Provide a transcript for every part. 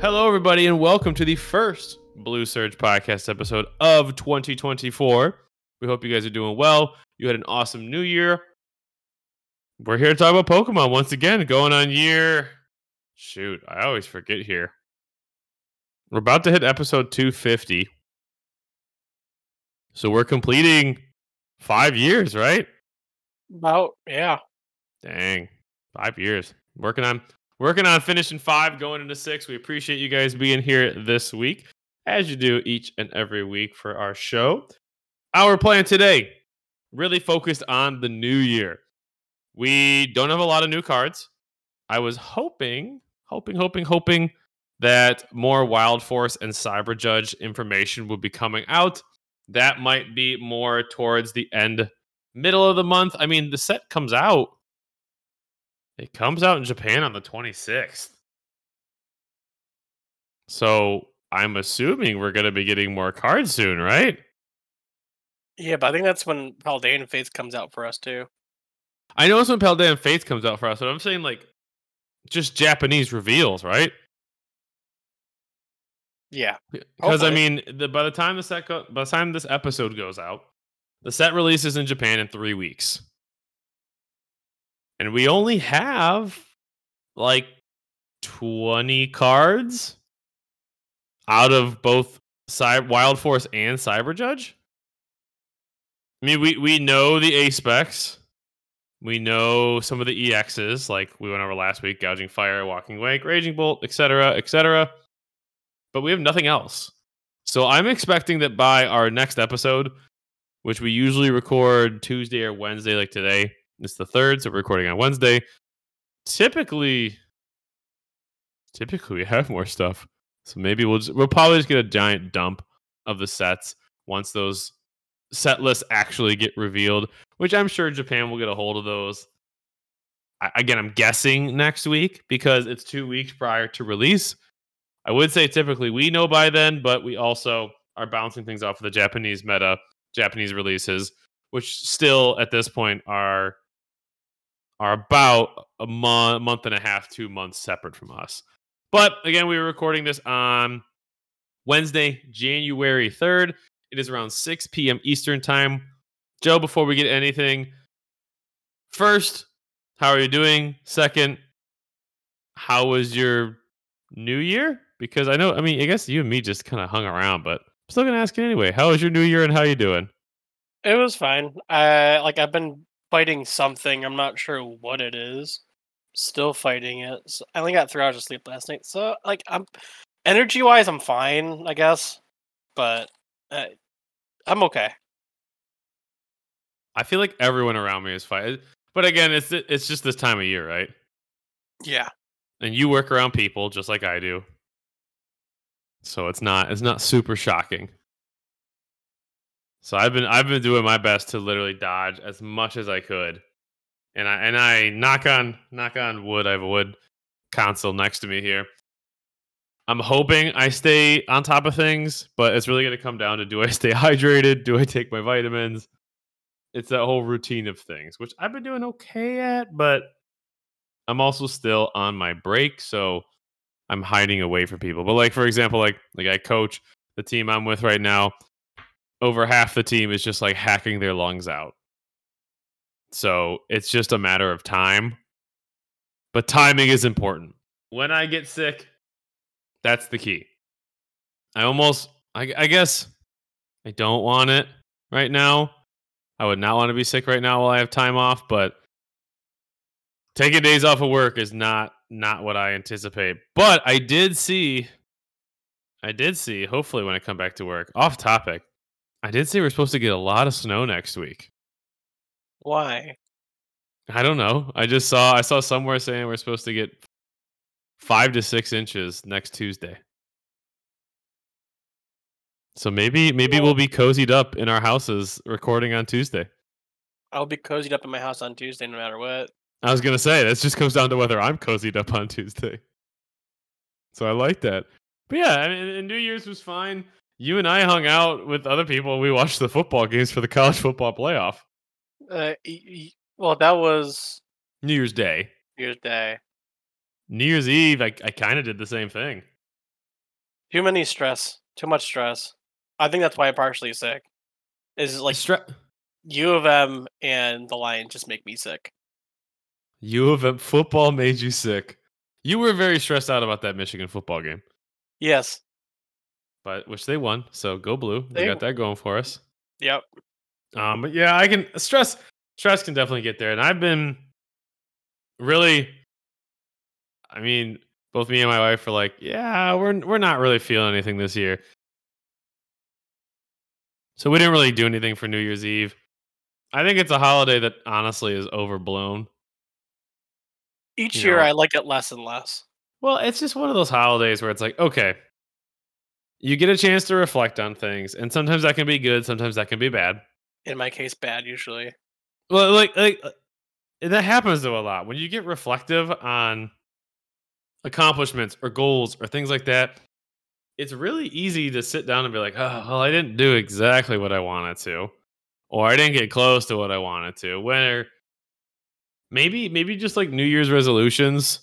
Hello, everybody, and welcome to the first Blue Surge podcast episode of 2024. We hope you guys are doing well. You had an awesome new year. We're here to talk about Pokemon once again, going on year. Shoot, I always forget here. We're about to hit episode 250. So we're completing five years, right? About yeah. Dang, five years. Working on working on finishing five, going into six. We appreciate you guys being here this week, as you do each and every week for our show. Our plan today, really focused on the new year. We don't have a lot of new cards. I was hoping, hoping, hoping, hoping that more Wild Force and Cyber Judge information would be coming out. That might be more towards the end, middle of the month. I mean, the set comes out. It comes out in Japan on the 26th. So I'm assuming we're going to be getting more cards soon, right? Yeah, but I think that's when Paldean Fates comes out for us too. I know it's when Paldean Fates comes out for us, but I'm saying like just Japanese reveals, right? Yeah. Because I mean, the, by the time the set go, by the time this episode goes out, the set releases in Japan in three weeks, and we only have like twenty cards out of both Cy- Wild Force and Cyber Judge. I mean, we we know the ACE SPECs. We know some of the EXs, like we went over last week: gouging fire, walking wake, raging bolt, etc., etc but we have nothing else. So I'm expecting that by our next episode, which we usually record Tuesday or Wednesday, like today, it's the third, so we're recording on Wednesday. Typically, typically we have more stuff. So maybe we'll just, we'll probably just get a giant dump of the sets once those set lists actually get revealed, which I'm sure Japan will get a hold of those. I, again, I'm guessing next week because it's two weeks prior to release. I would say typically we know by then, but we also are bouncing things off of the Japanese meta, Japanese releases, which still at this point are are about a month, month and a half, two months separate from us. But again, we were recording this on Wednesday, January 3rd. It is around 6 p.m. Eastern time. Joe, before we get anything, first, how are you doing? Second, how was your new year? Because I know, I mean, I guess you and me just kind of hung around, but I'm still gonna ask you anyway. How was your new year and how you doing? It was fine. I like I've been fighting something. I'm not sure what it is. Still fighting it. So I only got three hours of sleep last night, so like I'm energy wise, I'm fine, I guess. But uh, I'm okay. I feel like everyone around me is fine, but again, it's it's just this time of year, right? Yeah. And you work around people just like I do, so it's not it's not super shocking. So I've been I've been doing my best to literally dodge as much as I could, and I and I knock on knock on wood. I have a wood console next to me here. I'm hoping I stay on top of things, but it's really to come down to do I stay hydrated? Do I take my vitamins? It's that whole routine of things, which I've been doing okay at, but I'm also still on my break, so I'm hiding away from people. But like for example, like like I coach the team I'm with right now, over half the team is just like hacking their lungs out. So it's just a matter of time. But timing is important. When I get sick, that's the key. I almost, I, I guess, I don't want it right now. I would not want to be sick right now while I have time off, but taking days off of work is not not what I anticipate. But I did see, I did see. Hopefully, when I come back to work, off topic, I did see we're supposed to get a lot of snow next week. Why? I don't know. I just saw I saw somewhere saying we're supposed to get five to six inches next Tuesday. So maybe maybe we'll be cozied up in our houses recording on Tuesday. I'll be cozied up in my house on Tuesday no matter what. I was gonna say this just comes down to whether I'm cozied up on Tuesday. So I like that. But yeah, I mean, New Year's was fine. You and I hung out with other people. We watched the football games for the college football playoff. Uh, well, that was New Year's Day. New Year's Day. New Year's Eve, I, I kind of did the same thing. Too many stress. Too much stress. I think that's why I'm partially sick. Is like Stre- U of M and the Lions just make me sick. U of M football made you sick. You were very stressed out about that Michigan football game, Yes. But which they won. So go blue. They They- got that going for us. Yep. Um, but yeah, I can stress. Stress can definitely get there, and I've been really. I mean, both me and my wife are like, yeah, we're we're not really feeling anything this year. So we didn't really do anything for New Year's Eve. I think it's a holiday that honestly is overblown. Each You year know- I like it less and less. Well, it's just one of those holidays where it's like, okay, you get a chance to reflect on things, and sometimes that can be good, sometimes that can be bad. In my case, bad usually. Well, like like uh, that happens though a lot when you get reflective on accomplishments or goals or things like that. It's really easy to sit down and be like, "Oh, well, I didn't do exactly what I wanted to, or I didn't get close to what I wanted to." Where maybe maybe just like New Year's resolutions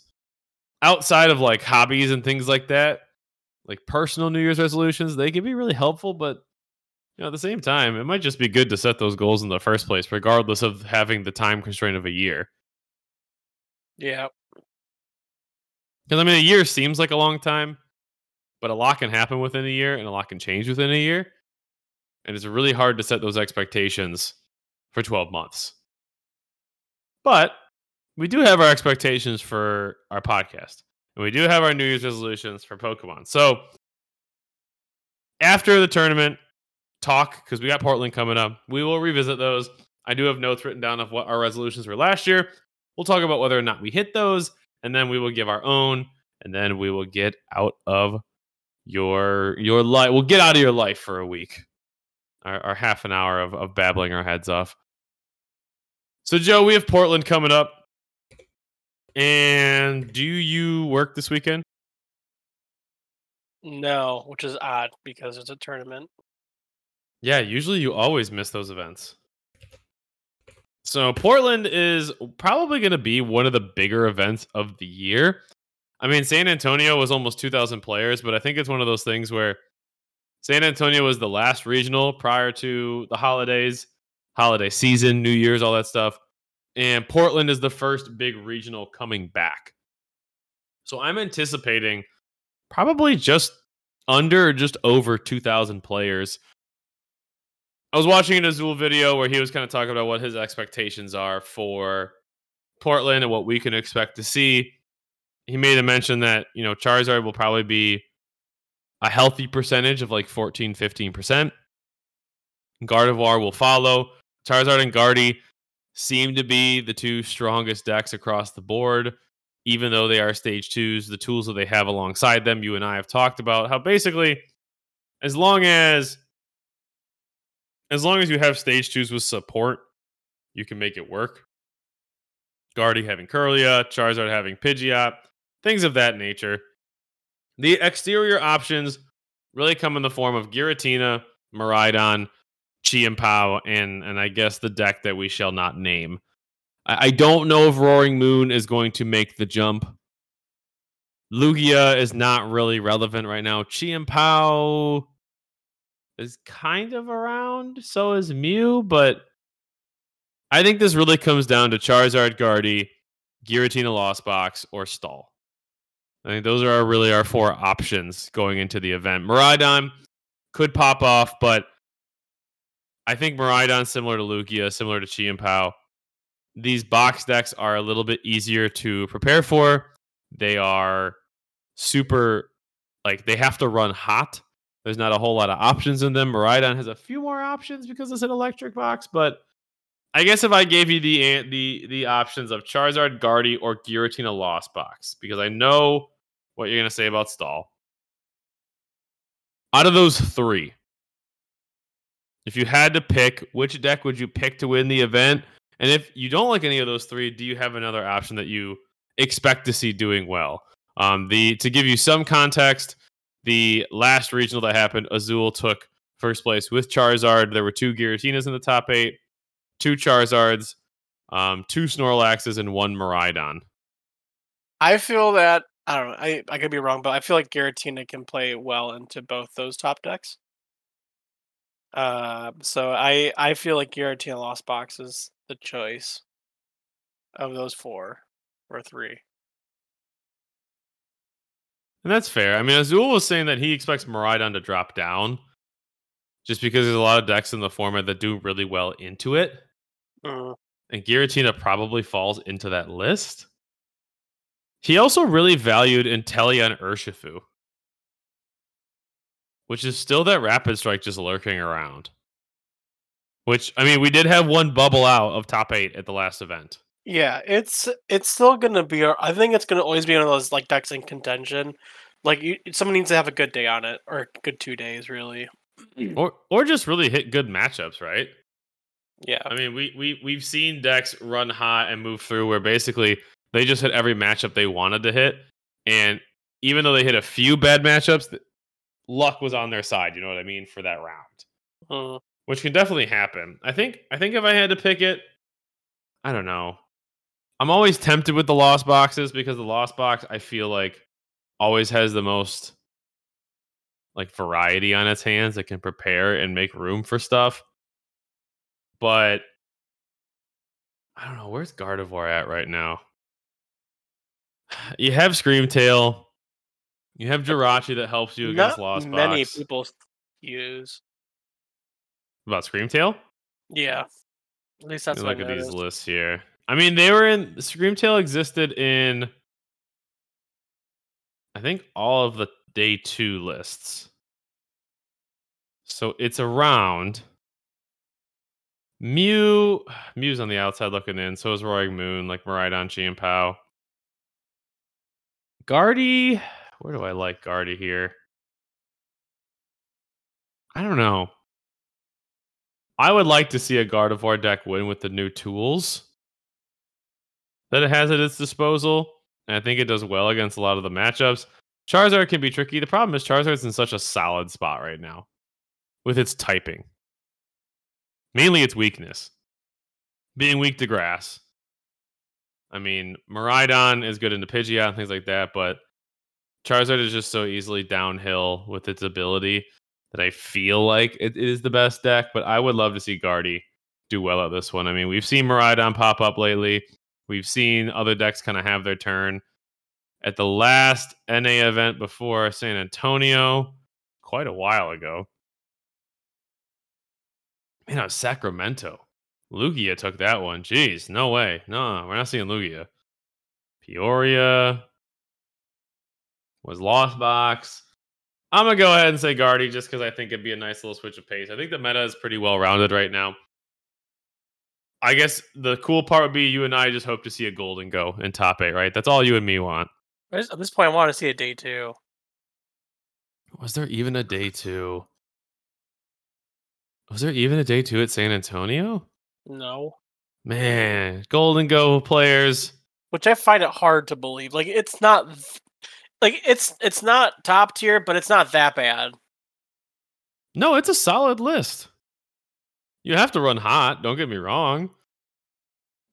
outside of like hobbies and things like that, like personal New Year's resolutions, they can be really helpful, but you know, at the same time, it might just be good to set those goals in the first place, regardless of having the time constraint of a year. Yeah. Because I mean, a year seems like a long time, but a lot can happen within a year, and a lot can change within a year, and it's really hard to set those expectations for twelve months. But we do have our expectations for our podcast, we do have our New Year's resolutions for Pokemon. So after the tournament talk, because we got Portland coming up, we will revisit those. I do have notes written down of what our resolutions were last year. We'll talk about whether or not we hit those, and then we will give our own, and then we will get out of your your life. We'll get out of your life for a week. Our, our half an hour of, of babbling our heads off. So, Joe, we have Portland coming up. And do you work this weekend? No, which is odd because it's a tournament. Yeah, usually you always miss those events. So Portland is probably going to be one of the bigger events of the year. I mean, San Antonio was almost 2,000 players, but I think it's one of those things where San Antonio was the last regional prior to the holidays, holiday season, New Year's, all that stuff. And Portland is the first big regional coming back. So I'm anticipating probably just under, just over 2,000 players. I was watching an Azul video where he was kind of talking about what his expectations are for Portland and what we can expect to see. He made a mention that, you know, Charizard will probably be a healthy percentage of like 14, 15%. Gardevoir will follow. Charizard and Guardy seem to be the two strongest decks across the board, even though they are stage twos. The tools that they have alongside them, you and I have talked about how basically, as long as as long as you have stage twos with support, you can make it work. Guardy having Kirlia, Charizard having Pidgeot, things of that nature. The exterior options really come in the form of Giratina, Miraidon, Chien-Pao, and Pao and and I guess the deck that we shall not name. I, I don't know if Roaring Moon is going to make the jump. Lugia is not really relevant right now. Chien-Pao is kind of around. So is Mew, but I think this really comes down to Charizard, Guardy, Giratina Lost Box, or Stall. I think those are really our four options going into the event. Miraidon could pop off, but I think Miraidon, similar to Lugia, similar to Chien-Pao, these box decks are a little bit easier to prepare for. They are super, like, they have to run hot. There's not a whole lot of options in them. Miraidon has a few more options because it's an electric box, but I guess if I gave you the the the options of Charizard, Guardy, or Giratina Lost Box, because I know what you're gonna say about Stall. Out of those three, if you had to pick, which deck would you pick to win the event? And if you don't like any of those three, do you have another option that you expect to see doing well? Um, the to give you some context, the last regional that happened, Azul took first place with Charizard. There were two Giratinas in the top eight, two Charizards, um, two Snorlaxes, and one Miraidon. I feel that I don't know. I I could be wrong, but I feel like Giratina can play well into both those top decks. Uh, so I I feel like Giratina Lost Box is the choice of those four or three. And that's fair. I mean, Azul was saying that he expects Miraidon to drop down just because there's a lot of decks in the format that do really well into it. Mm. And Giratina probably falls into that list. He also really valued Inteleon and Urshifu, which is still that Rapid Strike just lurking around. Which, I mean, we did have one bubble out of top eight at the last event. Yeah, it's it's still gonna be. I think it's gonna always be one of those like decks in contention. Like you, someone needs to have a good day on it, or a good two days, really. Hmm. Or or just really hit good matchups, right? Yeah, I mean, we we we've seen decks run hot and move through where basically they just hit every matchup they wanted to hit, and even though they hit a few bad matchups, th- luck was on their side. You know what I mean for that round, Mm. which can definitely happen. I think I think if I had to pick it, I don't know. I'm always tempted with the lost boxes because the lost box I feel like always has the most like variety on its hands that can prepare and make room for stuff. But I don't know where's Gardevoir at right now. You have Scream Tail. You have Jirachi that helps you against not Lost many Box. people use. About Scream Tail? Yeah, at least that's look at these lists here. I mean, they were in Scream Tail existed in I think all of the day two lists. So it's around Mew. Mew's on the outside looking in. So is Roaring Moon, like Miraidon, Chien-Pao. Guardy. Where do I like Guardy here? I don't know. I would like to see a Gardevoir deck win with the new tools that it has at its disposal. And I think it does well against a lot of the matchups. Charizard can be tricky. The problem is Charizard's in such a solid spot right now with its typing. Mainly its weakness. Being weak to grass. I mean, Miraidon is good into Pidgeot and things like that, but Charizard is just so easily downhill with its ability that I feel like it is the best deck, but I would love to see Guardy do well at this one. I mean, we've seen Miraidon pop up lately. We've seen other decks kind of have their turn. At the last NA event before San Antonio, quite a while ago. Man, was Sacramento. Lugia took that one. Jeez, no way. No, we're not seeing Lugia. Peoria was Lost Box. I'm gonna go ahead and say Guardy just because I think it'd be a nice little switch of pace. I think the meta is pretty well rounded right now. I guess the cool part would be you and I just hope to see a Gholdengo in top eight, right? That's all you and me want. Just- At this point, I want to see a day two. Was there even a day two? Was there even a day two at San Antonio? No, Man, Gholdengo players. which I find it hard to believe. Like it's not, like it's it's not top tier, but it's not that bad. No, it's a solid list. You have to run hot, don't get me wrong.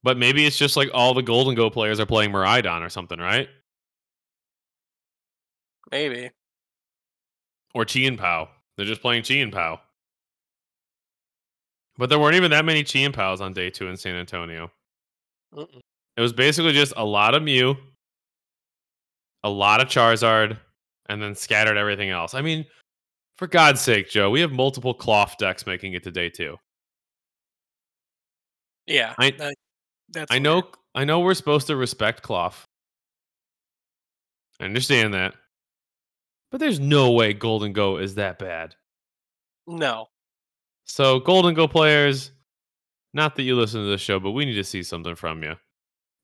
But maybe it's just like all the Gholdengo players are playing Miraidon or something, right? Maybe. Or Chien-Pao. They're just playing Chien-Pao. But there weren't even that many Chien-Paos on day two in San Antonio. Mm-mm. It was basically just a lot of Mew, a lot of Charizard, and then scattered everything else. I mean, for God's sake, Joe, we have multiple Klawf decks making it to day two. Yeah, I- that- that's. I weird. know I know we're supposed to respect Klawf. I understand that. But there's no way Gholdengo is that bad. No, So Gholdengo players, not that you listen to this show, but we need to see something from you.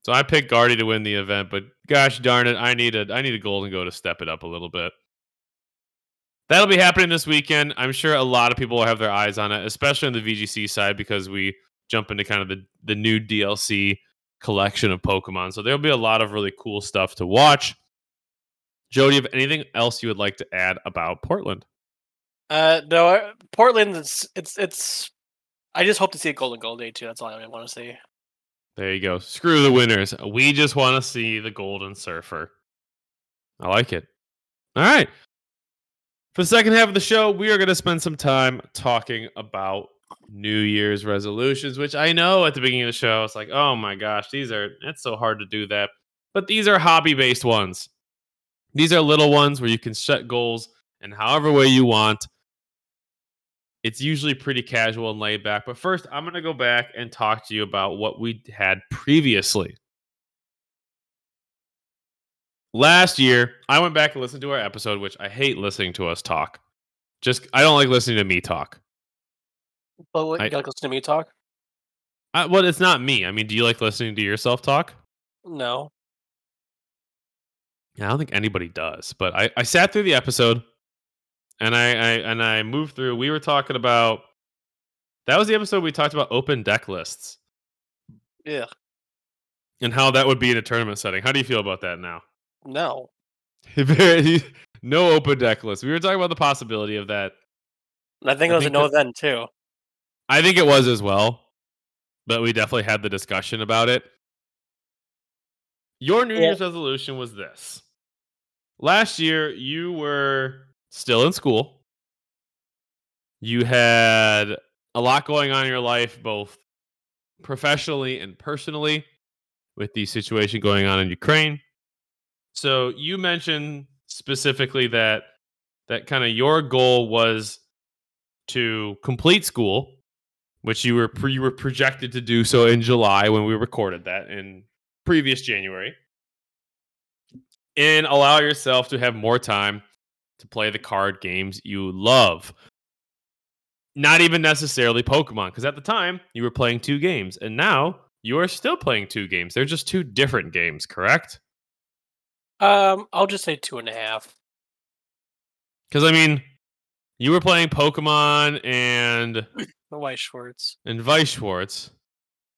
So I picked Guardy to win the event, but gosh darn it, I need a I need a Gholdengo to step it up a little bit. That'll be happening this weekend. I'm sure a lot of people will have their eyes on it, especially on the VGC side, because we jump into kind of the, the new DLC collection of Pokemon. So there'll be a lot of really cool stuff to watch. Joe, do you have anything else you would like to add about Portland? uh, no. Portland, it's it's it's. I just hope to see a Gholdengo day two. That's all I want to see. There you go. Screw the winners. We just want to see the Golden Surfer. I like it. All right. For the second half of the show, we are going to spend some time talking about New Year's resolutions, which I know at the beginning of the show, it's like, oh my gosh, these are, it's so hard to do that. But these are hobby based ones. These are little ones where you can set goals in however way you want. It's usually pretty casual and laid back. But first, I'm going to go back and talk to you about what we had previously. Last year, I went back and listened to our episode, which I hate listening to us talk. Just, I don't like listening to me talk. But what, I- you gotta listen to me talk? I, well, it's not me. I mean, do you like listening to yourself talk? No. Yeah, I don't think anybody does. But I, I sat through the episode and I, I and I moved through. We were talking about that was the episode we talked about open deck lists Yeah. and how that would be in a tournament setting. How do you feel about that now? No. No open deck list. We were talking about the possibility of that. I think it was a think no that- then too. I think it was as well, but we definitely had the discussion about it. Your New Yeah. Year's resolution was this. Last year, you were still in school. You had a lot going on in your life, both professionally and personally, with the situation going on in Ukraine. So you mentioned specifically that that kind of your goal was to complete school which you were pre- you were projected to do so in July when we recorded that in previous January, and allow yourself to have more time to play the card games you love. Not even necessarily Pokemon, because at the time you were playing two games, and now you are still playing two games. They're just two different games, correct? Um, I'll just say two and a half. Because I mean, you were playing Pokemon and White Schwartz. and Weiss Schwarz,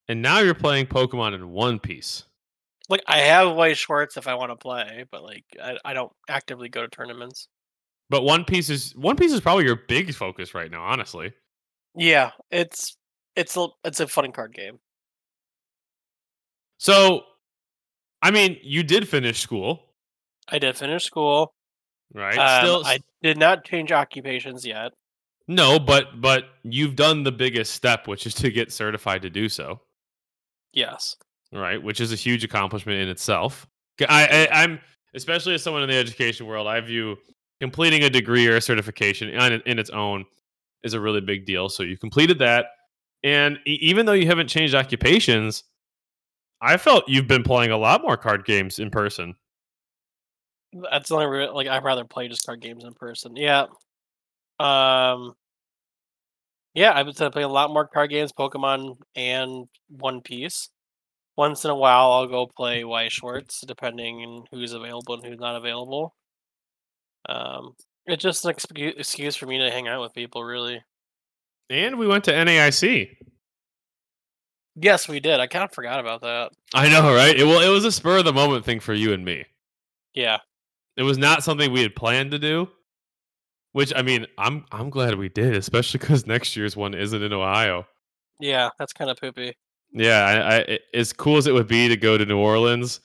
and now you're playing Pokemon in One Piece. Like I have White Schwartz if I want to play, but like I, I don't actively go to tournaments. But One Piece is One Piece is probably your big focus right now, honestly. Yeah, it's it's a it's a fun card game. So, I mean, you did finish school, I did finish school. right? Um, Still, I did not change occupations yet. no, but but you've done the biggest step, which is to get certified to do so, Yes. right? Which is a huge accomplishment in itself. i i'm especially as someone in the education world, I view completing a degree or a certification in, in its own is a really big deal. So you completed that, and even though you haven't changed occupations, I felt you've been playing a lot more card games in person. That's the only like I'd rather play just card games in person. Yeah. Um. Yeah, I've been playing a lot more card games, Pokemon and One Piece. Once in a while, I'll go play White Schwartz, depending on who's available and who's not available. Um, it's just an excu- excuse for me to hang out with people, really. And we went to NAIC. Yes, we did. I kind of forgot about that. I know, right? It, well, it was a spur of the moment thing for you and me. Yeah. It was not something we had planned to do. Which I mean, I'm I'm glad we did, especially because next year's one isn't in Ohio. Yeah, that's kind of poopy. Yeah, I, I, as cool as it would be to go to New Orleans.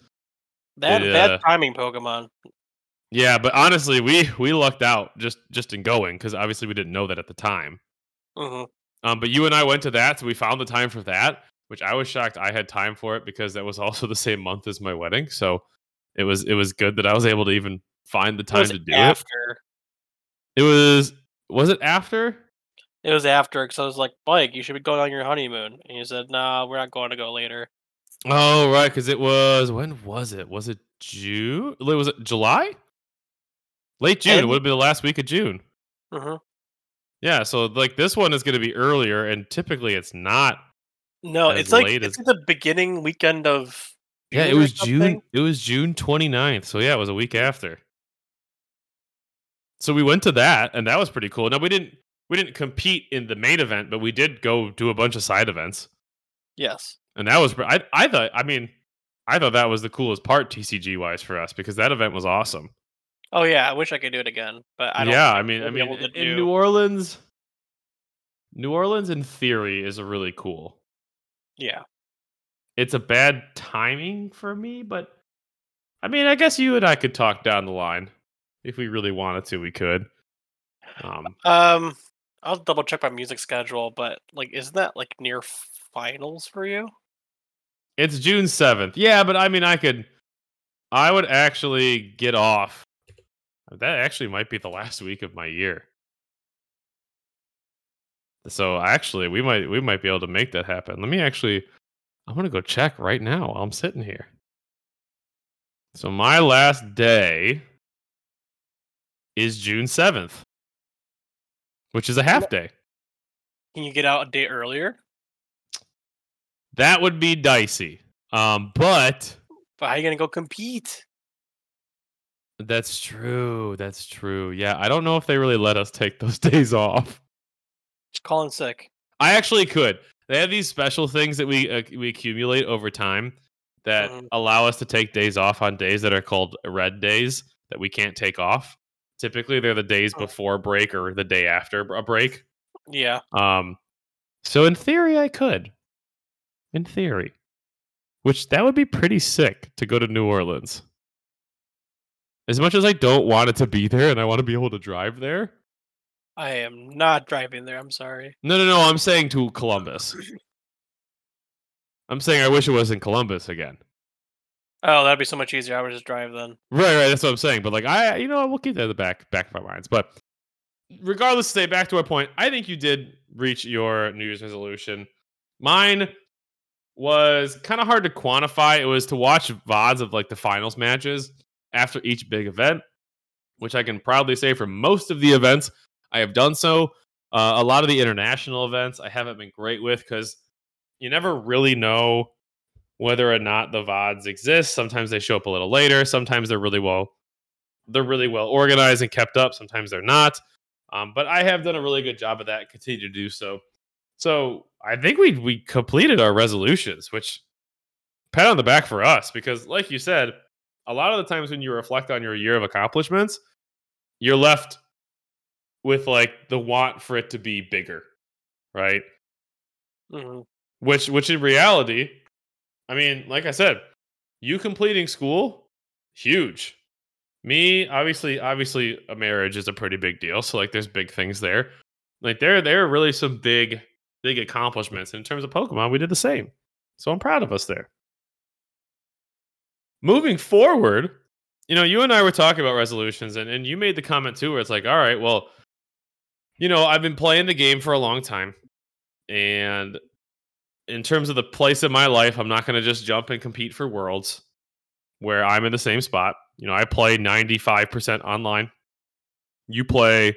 Yeah. bad timing, Pokemon. Yeah, but honestly, we we lucked out just just in going because obviously we didn't know that at the time. hmm Um, but you and I went to that, so we found the time for that, which I was shocked I had time for it because that was also the same month as my wedding. So it was it was good that I was able to even find the time to do it. after. It was was it after? It was after because I was like, Mike, you should be going on your honeymoon. And he said, Nah, we're not going to go later. Oh right, because it was when was it? Was it June? Was it July? Late June. It would have been the last week of June. hmm Yeah, so like this one is going to be earlier, and typically it's not. No, it's like it's as- the beginning weekend of. Yeah, it was June. It was June 29th. So yeah, it was a week after. So we went to that, and that was pretty cool. Now we didn't we didn't compete in the main event, but we did go do a bunch of side events, Yes. and that was I I thought I mean I thought that was the coolest part TCG wise for us because that event was awesome. Oh yeah, I wish I could do it again, but I don't. yeah, I mean, I mean, in do- New Orleans, New Orleans in theory is a really cool. Yeah. It's a bad timing for me, but I mean, I guess you and I could talk down the line if we really wanted to. We could. Um, Um, I'll double check my music schedule, but like, isn't that like near finals for you? it's June seventh. Yeah, but I mean, I could. I would actually get off. That actually might be the last week of my year. So actually, we might we might be able to make that happen. Let me actually. I'm gonna go check right now while I'm sitting here. So my last day is June seventh, which is a half day. Can you get out a day earlier? That would be dicey. Um, but But how are you gonna go compete? That's true. That's true. Yeah, I don't know if they really let us take those days off. Just calling sick. I actually could. They have these special things that we uh, we accumulate over time that Mhm. allow us to take days off on days that are called red days that we can't take off. Typically, they're the days Oh. before break or the day after a break. Yeah. Um, so in theory, I could. In theory, which that would be pretty sick to go to New Orleans. As much as I don't want it to be there, and I want to be able to drive there. I am not driving there. I'm sorry. No, no, no. I'm saying to Columbus. I'm saying I wish it was in Columbus again. Oh, that'd be so much easier. I would just drive then. Right, right. That's what I'm saying. But like, I, you know, we'll keep that in the back back of our minds. But regardless, stay back to our point. I think you did reach your New Year's resolution. Mine was kind of hard to quantify. It was to watch vods of like the finals matches after each big event, which I can proudly say for most of the events I have done so. Uh, a lot of the international events I haven't been great with because you never really know whether or not the vods exist. Sometimes they show up a little later. Sometimes they're really well they're really well organized and kept up. Sometimes they're not. Um, but I have done a really good job of that. Continue to do so. So I think we we completed our resolutions, which pat on the back for us because, like you said, a lot of the times when you reflect on your year of accomplishments, you're left with like the want for it to be bigger, right? hmm Which which in reality, I mean, like I said, you completing school, huge. Me, obviously, obviously a marriage is a pretty big deal. So like there's big things there. Like there there are really some big, big accomplishments. In terms of Pokemon, we did the same. So I'm proud of us there. Moving forward, you know, you and I were talking about resolutions, and, and you made the comment too, where it's like, all right, well, you know, I've been playing the game for a long time. And in terms of the place in my life, I'm not going to just jump and compete for worlds where I'm in the same spot. You know, I play 95% online. You play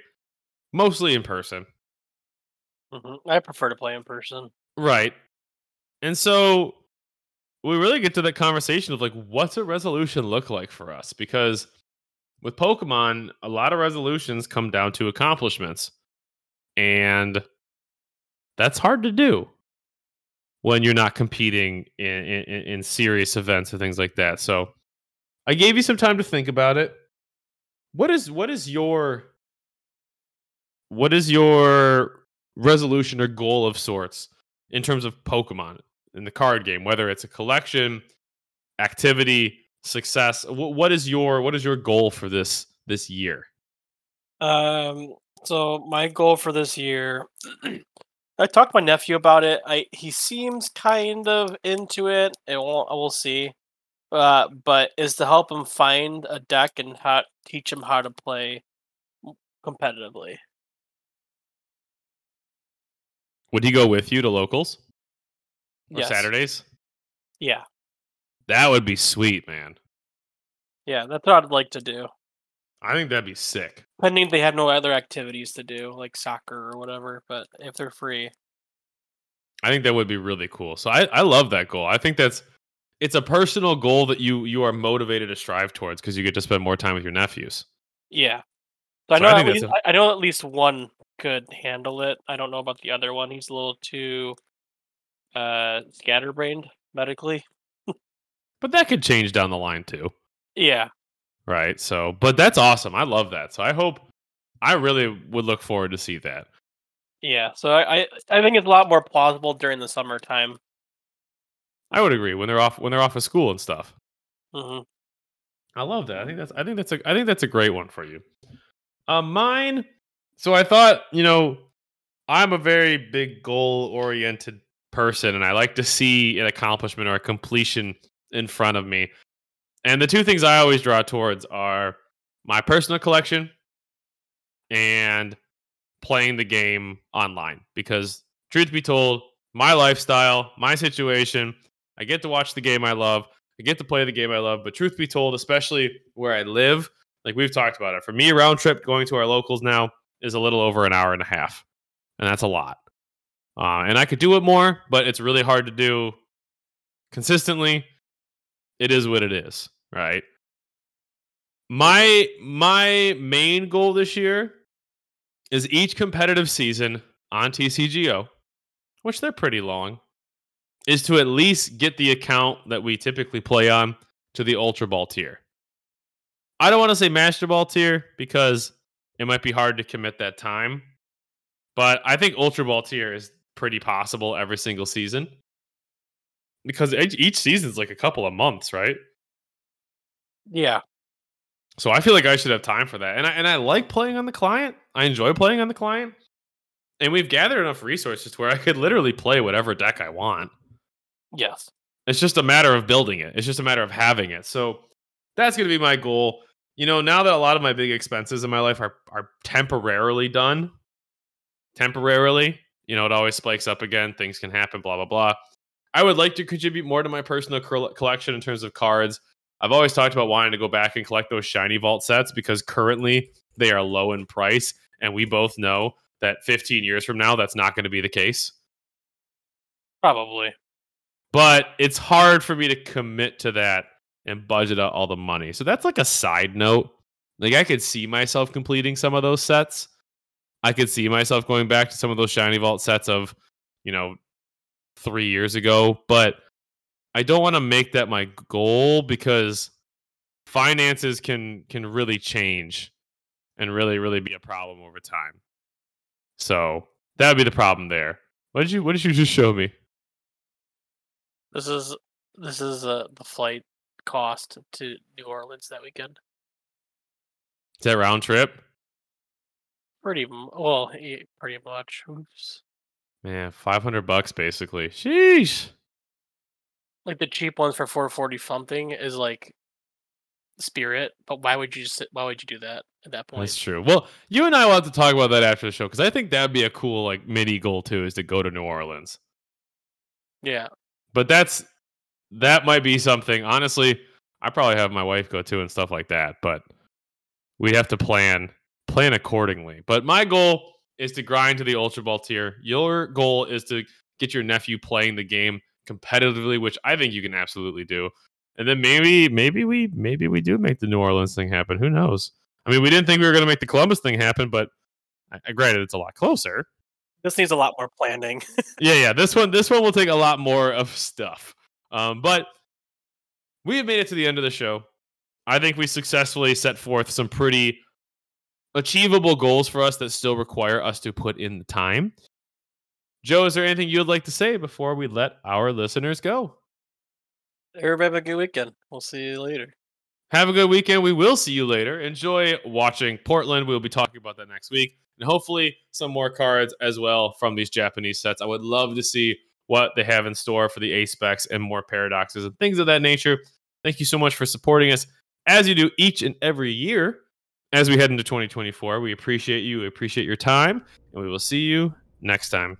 mostly in person. hmm I prefer to play in person. Right. And so we really get to that conversation of like, what's a resolution look like for us? Because with Pokemon, a lot of resolutions come down to accomplishments. And that's hard to do when you're not competing in, in, in serious events and things like that. So I gave you some time to think about it. What is what is your what is your resolution or goal of sorts in terms of Pokemon in the card game, whether it's a collection, activity, success? Wh- what is your what is your goal for this this year? Um, so my goal for this year, I talked to my nephew about it. I he seems kind of into it. It won't. I will see. Uh, but is to help him find a deck and how teach him how to play competitively. Would he go with you to locals or Yes. Saturdays? Yeah, That would be sweet, man. yeah, that's what I'd like to do. I think that'd be sick. Pending they have no other activities to do, like soccer or whatever. But if they're free, I think that would be really cool. So I, I love that goal. I think that's it's a personal goal that you you are motivated to strive towards because you get to spend more time with your nephews. yeah. So I know I at least, I I know at least one could handle it. I don't know about the other one. He's a little too uh scatterbrained medically. But that could change down the line too. Yeah. Right. So but that's awesome. I love that. So I hope I really would look forward to see that. Yeah. So I, I I think it's a lot more plausible during the summertime. I would agree when they're off when they're off of school and stuff. hmm I love that. I think that's I think that's a I think that's a great one for you. Um, mine. So I thought, you know, I'm a very big goal oriented person, and I like to see an accomplishment or a completion in front of me. And the two things I always draw towards are my personal collection and playing the game online. Because, truth be told, my lifestyle, my situation, I get to watch the game I love. I get to play the game I love. But truth be told, especially where I live, like we've talked about it, for me, round trip going to our locals now is a little over an hour and a half. And that's a lot. Uh, and I could do it more, but it's really hard to do consistently. It is what it is, right? My my main goal this year is each competitive season on TCGO, which they're pretty long, is to at least get the account that we typically play on to the Ultra Ball tier. I don't want to say Master Ball tier because it might be hard to commit that time, but I think Ultra Ball tier is pretty possible every single season because each, season's like a couple of months, right? Yeah. So I feel like I should have time for that. And I and I like playing on the client. I enjoy playing on the client. And we've gathered enough resources to where I could literally play whatever deck I want. Yes. It's just a matter of building it. It's just a matter of having it. So that's going to be my goal. You know, now that a lot of my big expenses in my life are are temporarily done, temporarily, you know, it always spikes up again. Things can happen, blah blah blah. I would like to contribute more to my personal collection in terms of cards. I've always talked about wanting to go back and collect those shiny vault sets because currently they are low in price, and we both know that 15 years from now that's not going to be the case. Probably. But it's hard for me to commit to that and budget out all the money. So that's like a side note. Like I could see myself completing some of those sets. I could see myself going back to some of those shiny vault sets of, you know, 3 years ago, but I don't want to make that my goal because finances can can really change and really really be a problem over time. So that would be the problem there. What did you What did you just show me? This is this is uh, the flight cost to New Orleans that weekend. Is that round trip? Pretty well, pretty much. Oops. Man, five hundred bucks basically. Sheesh. Like the cheap ones for four forty something is like Spirit, but why would you just why would you do that at that point? That's true. Well, you and I will have to talk about that after the show because I think that'd be a cool like mini goal too, is to go to New Orleans. Yeah, but that's that might be something. Honestly, I probably have my wife go to and stuff like that, but we have to plan plan accordingly. But my goal is to grind to the Ultra Ball tier. Your goal is to get your nephew playing the game competitively, which I think you can absolutely do. And then maybe, maybe we, maybe we do make the New Orleans thing happen. Who knows? I mean, we didn't think we were going to make the Columbus thing happen, but I, granted, it's a lot closer. This needs a lot more planning. yeah, yeah. This one, this one will take a lot more of stuff. Um, but we have made it to the end of the show. I think we successfully set forth some pretty achievable goals for us that still require us to put in the time. Joe, is there anything you'd like to say before we let our listeners go? Everybody have a good weekend. We'll see you later. Have a good weekend. We will see you later. Enjoy watching Portland. We'll be talking about that next week. And hopefully some more cards as well from these Japanese sets. I would love to see what they have in store for the ACE SPECs and more paradoxes and things of that nature. Thank you so much for supporting us as you do each and every year as we head into 2024. We appreciate you. We appreciate your time, and we will see you next time.